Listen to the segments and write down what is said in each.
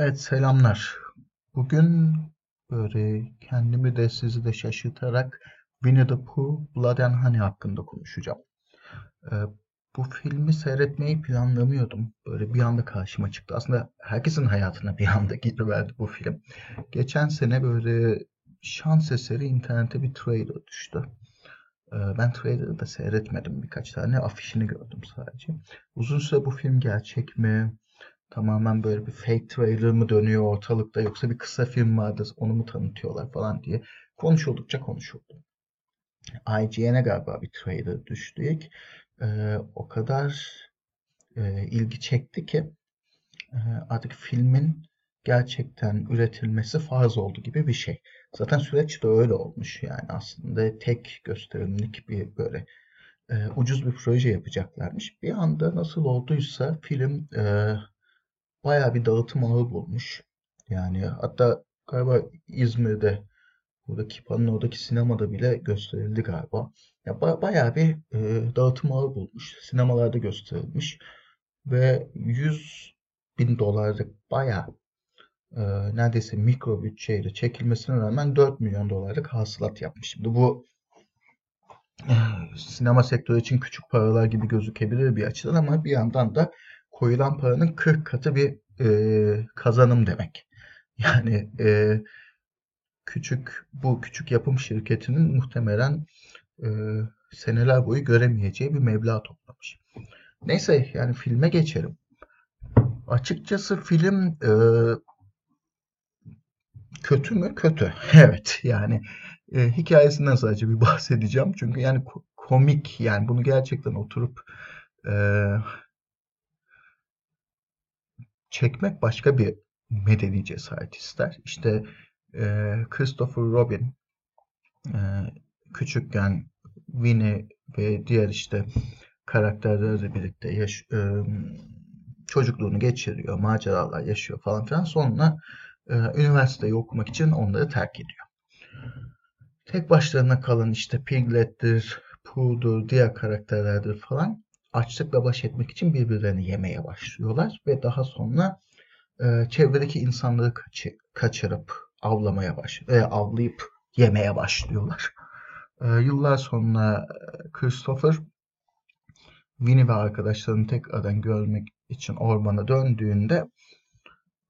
Evet selamlar. Bugün böyle kendimi de sizi de şaşırtarak Winnie the Pooh Blood and Honey hakkında konuşacağım. Ee, bu filmi seyretmeyi planlamıyordum. Böyle bir anda karşıma çıktı. Aslında herkesin hayatına bir anda giriverdi bu film. Geçen sene böyle şans eseri internete bir trailer düştü. Ee, ben trailer'ı da seyretmedim birkaç tane. Afişini gördüm sadece. Uzun süre bu film gerçek mi? Tamamen böyle bir fake trailer mı dönüyor ortalıkta yoksa bir kısa film vardı onu mu tanıtıyorlar falan diye konuşuldukça konuşuldu. IGN'e galiba bir trailer düştü ilk. Ee, o kadar e, ilgi çekti ki e, artık filmin gerçekten üretilmesi farz oldu gibi bir şey. Zaten süreç de öyle olmuş yani aslında tek gösterimlik bir böyle e, ucuz bir proje yapacaklarmış. Bir anda nasıl olduysa film e, bayağı bir dağıtım ağı bulmuş. Yani hatta galiba İzmir'de burada Kipa'nın oradaki sinemada bile gösterildi galiba. Ya ba- bayağı bir e, dağıtım ağı bulmuş. Sinemalarda gösterilmiş. Ve 100 bin dolarlık bayağı e, neredeyse mikro bütçeyle çekilmesine rağmen 4 milyon dolarlık hasılat yapmış. Şimdi bu e, sinema sektörü için küçük paralar gibi gözükebilir bir açıdan ama bir yandan da koyulan paranın 40 katı bir e, kazanım demek. Yani e, küçük bu küçük yapım şirketinin muhtemelen e, seneler boyu göremeyeceği bir meblağ toplamış. Neyse yani filme geçelim. Açıkçası film e, kötü mü? Kötü. evet yani e, hikayesinden sadece bir bahsedeceğim. Çünkü yani komik yani bunu gerçekten oturup e, çekmek başka bir medeni cesaret ister. İşte e, Christopher Robin e, küçükken Winnie ve diğer işte karakterlerle birlikte yaş e, çocukluğunu geçiriyor, maceralar yaşıyor falan filan. Sonra e, üniversiteyi okumak için onları terk ediyor. Tek başlarına kalan işte Piglet'tir, Pooh'dur, diğer karakterlerdir falan açlıkla baş etmek için birbirlerini yemeye başlıyorlar ve daha sonra e, çevredeki insanları kaçı, kaçırıp avlamaya baş, e, avlayıp yemeye başlıyorlar. E, yıllar sonra Christopher Winnie ve arkadaşlarını tekrardan görmek için ormana döndüğünde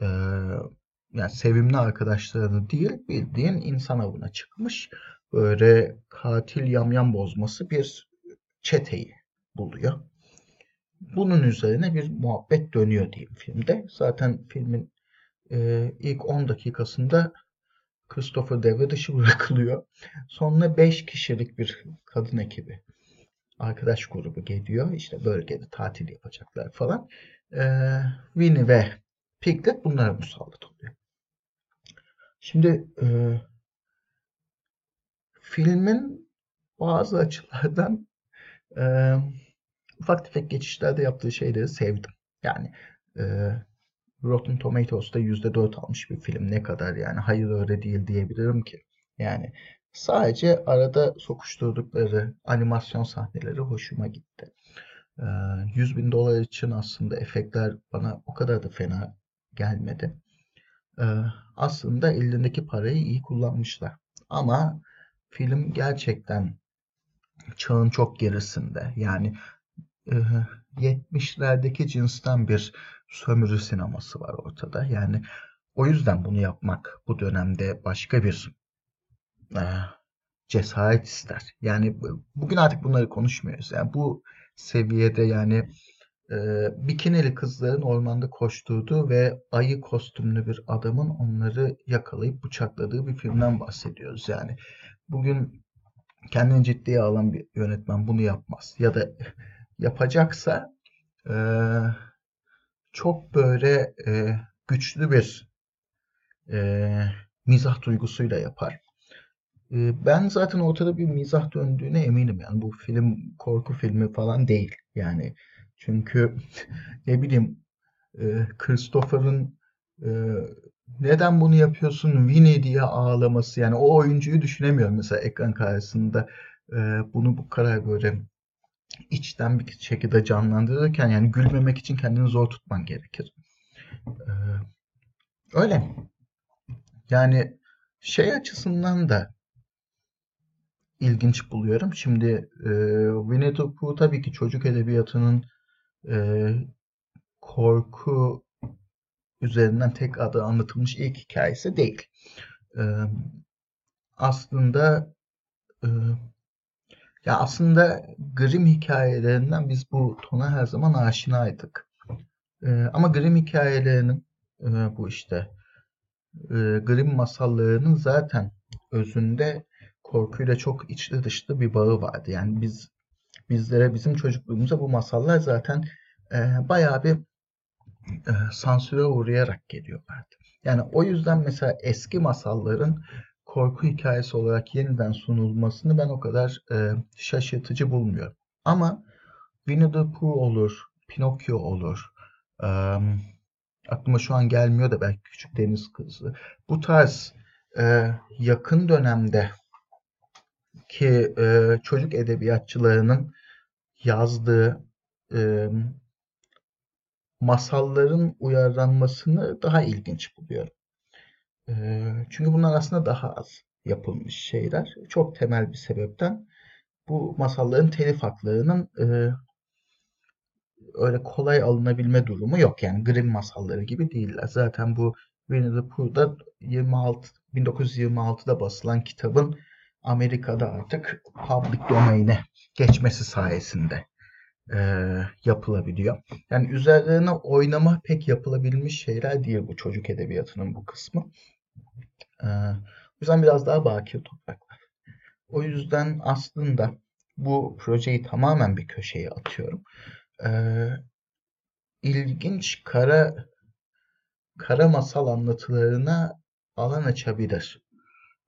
e, yani sevimli arkadaşlarını değil bildiğin insan avına çıkmış böyle katil yamyam bozması bir çeteyi buluyor. Bunun üzerine bir muhabbet dönüyor diyeyim filmde. Zaten filmin e, ilk 10 dakikasında Christopher devre dışı bırakılıyor. Sonra 5 kişilik bir kadın ekibi arkadaş grubu geliyor. İşte bölgede tatil yapacaklar falan. Ee, Winnie ve Piglet bunlara musallat oluyor. Şimdi e, filmin bazı açılardan e, ufak tefek geçişlerde yaptığı şeyleri sevdim. Yani e, Rotten Tomatoes'ta %4 almış bir film. Ne kadar yani hayır öyle değil diyebilirim ki. Yani sadece arada sokuşturdukları animasyon sahneleri hoşuma gitti. E, 100 bin dolar için aslında efektler bana o kadar da fena gelmedi. E, aslında elindeki parayı iyi kullanmışlar. Ama film gerçekten çağın çok gerisinde. Yani 70'lerdeki cinsten bir sömürü sineması var ortada. Yani o yüzden bunu yapmak bu dönemde başka bir e, cesaret ister. Yani bugün artık bunları konuşmuyoruz. Yani bu seviyede yani e, bikinili kızların ormanda koşturduğu ve ayı kostümlü bir adamın onları yakalayıp bıçakladığı bir filmden bahsediyoruz. Yani bugün kendini ciddiye alan bir yönetmen bunu yapmaz. Ya da yapacaksa e, çok böyle e, güçlü bir e, mizah duygusuyla yapar. E, ben zaten ortada bir mizah döndüğüne eminim. Yani bu film korku filmi falan değil. Yani çünkü ne bileyim e, Christopher'ın e, neden bunu yapıyorsun Winnie diye ağlaması yani o oyuncuyu düşünemiyorum mesela ekran karşısında e, bunu bu kadar böyle içten bir şekilde canlandırırken yani gülmemek için kendini zor tutman gerekir. Ee, Öyle. Yani şey açısından da ilginç buluyorum. Şimdi e, Winnie the Pooh tabii ki çocuk edebiyatının e, korku üzerinden tek adı anlatılmış ilk hikayesi değil. E, aslında e, ya aslında Grimm hikayelerinden biz bu tona her zaman aşinaydık. E, ama Grimm hikayelerinin e, bu işte e, Grimm masallarının zaten özünde korkuyla çok içli dışlı bir bağı vardı. Yani biz bizlere bizim çocukluğumuza bu masallar zaten e, bayağı bir e, sansüre uğrayarak geliyorlardı. Yani o yüzden mesela eski masalların korku hikayesi olarak yeniden sunulmasını ben o kadar e, şaşırtıcı bulmuyorum. Ama Winnie the Pooh olur, Pinokyo olur, e, aklıma şu an gelmiyor da belki Küçük Deniz Kızı. Bu tarz e, yakın dönemde ki e, çocuk edebiyatçılarının yazdığı e, masalların uyarlanmasını daha ilginç buluyorum. E, çünkü bunlar aslında daha az yapılmış şeyler. Çok temel bir sebepten bu masalların telif haklarının e, öyle kolay alınabilme durumu yok. Yani Grimm masalları gibi değiller. Zaten bu Winnie the Pooh'da 26 1926'da basılan kitabın Amerika'da artık public domain'e geçmesi sayesinde e, yapılabiliyor. Yani üzerlerine oynama pek yapılabilmiş şeyler değil bu çocuk edebiyatının bu kısmı. O yüzden biraz daha bakir topraklar. O yüzden aslında bu projeyi tamamen bir köşeye atıyorum. E, ilginç kara kara masal anlatılarına alan açabilir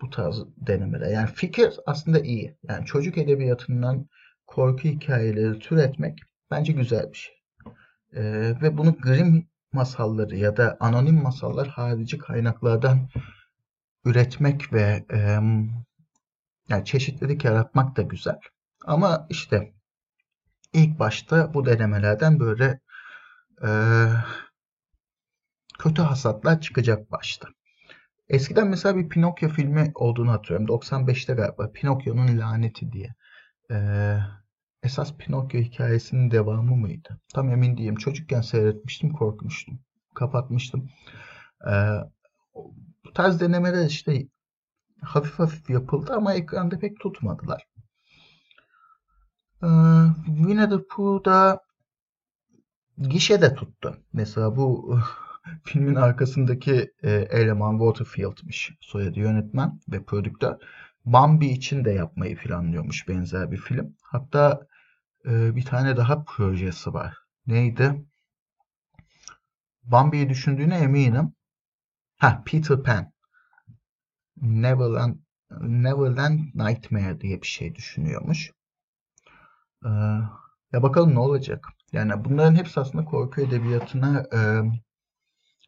bu tarz denemeler. Yani fikir aslında iyi. Yani çocuk edebiyatından korku hikayeleri türetmek bence güzel bir şey. Ee, ve bunu Grimm masalları ya da anonim masallar harici kaynaklardan üretmek ve e, yani çeşitlilik yaratmak da güzel. Ama işte ilk başta bu denemelerden böyle e, kötü hasatlar çıkacak başta. Eskiden mesela bir Pinokyo filmi olduğunu hatırlıyorum. 95'te galiba. Pinokyo'nun laneti diye. Ee, esas Pinokyo hikayesinin devamı mıydı? Tam emin değilim. Çocukken seyretmiştim, korkmuştum. Kapatmıştım. Ee, bu tarz denemeler işte hafif hafif yapıldı ama ekranda pek tutmadılar. Ee, Winnie the Pooh'da gişede tuttu. Mesela bu Filmin arkasındaki e, eleman Waterfield'miş soyadı yönetmen ve prodüktör. Bambi için de yapmayı planlıyormuş benzer bir film. Hatta e, bir tane daha projesi var. Neydi? Bambi'yi düşündüğüne eminim. Ha, Peter Pan. Neverland, Neverland Nightmare diye bir şey düşünüyormuş. Ee, ya bakalım ne olacak. Yani bunların hepsi aslında korku edebiyatına e,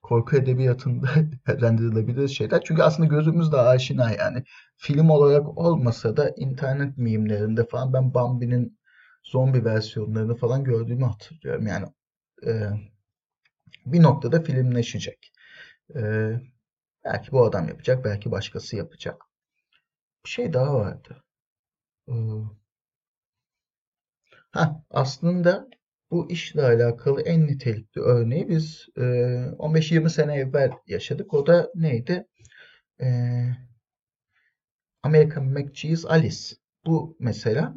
korku edebiyatında değerlendirilebilir şeyler. Çünkü aslında gözümüz de aşina yani. Film olarak olmasa da internet mimlerinde falan ben Bambi'nin zombi versiyonlarını falan gördüğümü hatırlıyorum. Yani e, bir noktada filmleşecek. E, belki bu adam yapacak, belki başkası yapacak. Bir şey daha vardı. E, ha aslında bu işle alakalı en nitelikli örneği biz e, 15-20 sene evvel yaşadık. O da neydi? E, American McCheese Alice. Bu mesela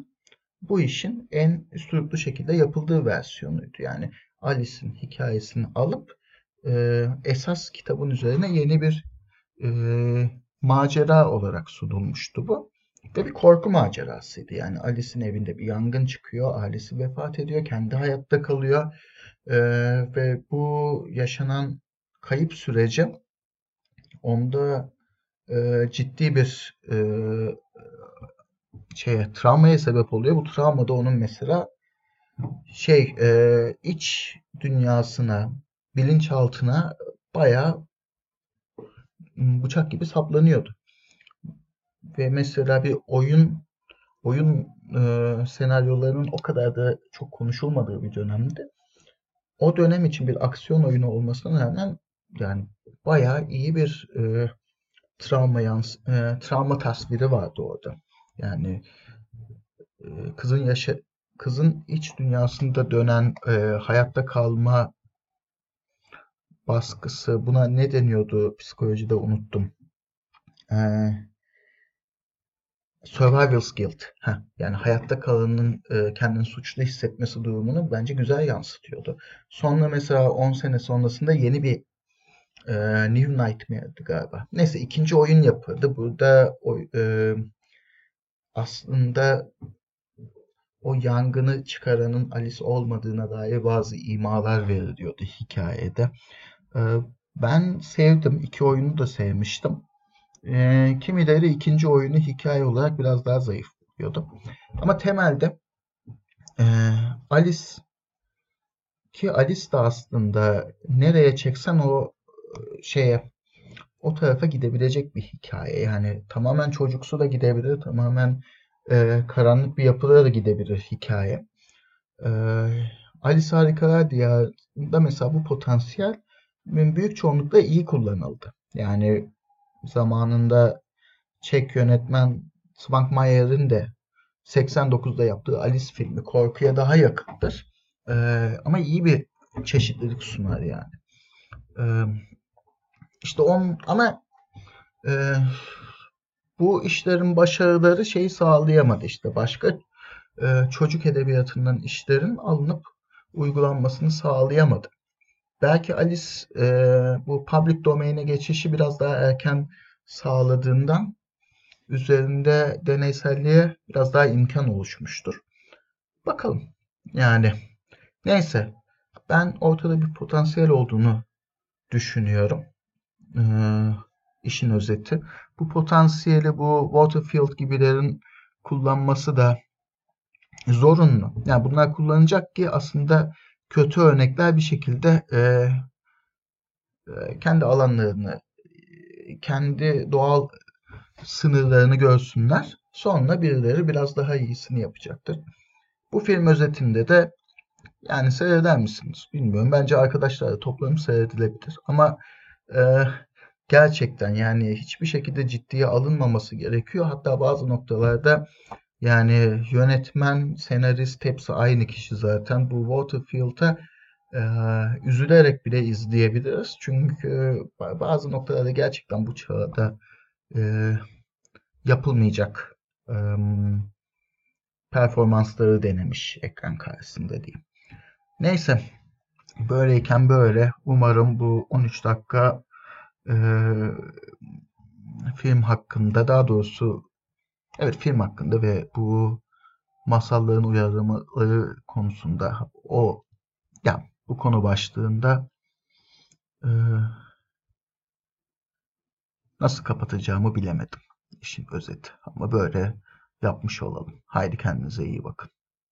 bu işin en üsturuplu şekilde yapıldığı versiyonuydu. Yani Alice'in hikayesini alıp e, esas kitabın üzerine yeni bir e, macera olarak sunulmuştu bu. Ve bir korku macerasıydı. Yani Alice'in evinde bir yangın çıkıyor. Ailesi vefat ediyor. Kendi hayatta kalıyor. Ee, ve bu yaşanan kayıp süreci onda e, ciddi bir e, şeye travmaya sebep oluyor. Bu travma da onun mesela şey e, iç dünyasına, bilinçaltına bayağı bıçak gibi saplanıyordu ve mesela bir oyun oyun e, senaryolarının o kadar da çok konuşulmadığı bir dönemde o dönem için bir aksiyon oyunu olmasına rağmen yani bayağı iyi bir e, travma yans e, travma tasviri vardı orada. Yani e, kızın yaşa kızın iç dünyasında dönen e, hayatta kalma baskısı buna ne deniyordu psikolojide unuttum. E, survival's guilt. Heh, yani hayatta kalanın e, kendini suçlu hissetmesi durumunu bence güzel yansıtıyordu. Sonra mesela 10 sene sonrasında yeni bir e, New Nightmare'dı galiba. Neyse ikinci oyun yapıldı. Burada o, e, aslında o yangını çıkaranın Alice olmadığına dair bazı imalar veriliyordu hikayede. E, ben sevdim. İki oyunu da sevmiştim. E, kimileri ikinci oyunu hikaye olarak biraz daha zayıf buluyordu. Ama temelde e, Alice ki Alice de aslında nereye çeksen o şeye o tarafa gidebilecek bir hikaye. Yani tamamen çocuksu da gidebilir, tamamen e, karanlık bir yapıda da gidebilir hikaye. E, Alice Harikalar Diyarı'nda mesela bu potansiyel büyük çoğunlukla iyi kullanıldı. Yani zamanında Çek yönetmen Svankmayer'in de 89'da yaptığı Alice filmi korkuya daha yakındır. E, ama iyi bir çeşitlilik sunar yani. E, işte on ama e, bu işlerin başarıları şeyi sağlayamadı işte başka e, çocuk edebiyatından işlerin alınıp uygulanmasını sağlayamadı. Belki Alice e, bu public domain'e geçişi biraz daha erken sağladığından üzerinde deneyselliğe biraz daha imkan oluşmuştur. Bakalım. Yani neyse ben ortada bir potansiyel olduğunu düşünüyorum. Ee, işin özeti. Bu potansiyeli bu Waterfield gibilerin kullanması da zorunlu. Yani bunlar kullanacak ki aslında kötü örnekler bir şekilde e, e, kendi alanlarını, kendi doğal sınırlarını görsünler. Sonra birileri biraz daha iyisini yapacaktır. Bu film özetinde de yani seyreder misiniz? Bilmiyorum. Bence arkadaşlarla toplanıp seyredilebilir. Ama e, gerçekten yani hiçbir şekilde ciddiye alınmaması gerekiyor. Hatta bazı noktalarda yani yönetmen, senarist hepsi aynı kişi zaten. Bu Waterfield'a e, üzülerek bile izleyebiliriz. Çünkü bazı noktalarda gerçekten bu çağda e, yapılmayacak e, performansları denemiş ekran karşısında diyeyim. Neyse. Böyleyken böyle. Umarım bu 13 dakika e, film hakkında daha doğrusu evet film hakkında ve bu masalların uyarlamaları konusunda o ya bu konu başlığında e, nasıl kapatacağımı bilemedim. işin özeti. Ama böyle yapmış olalım. Haydi kendinize iyi bakın.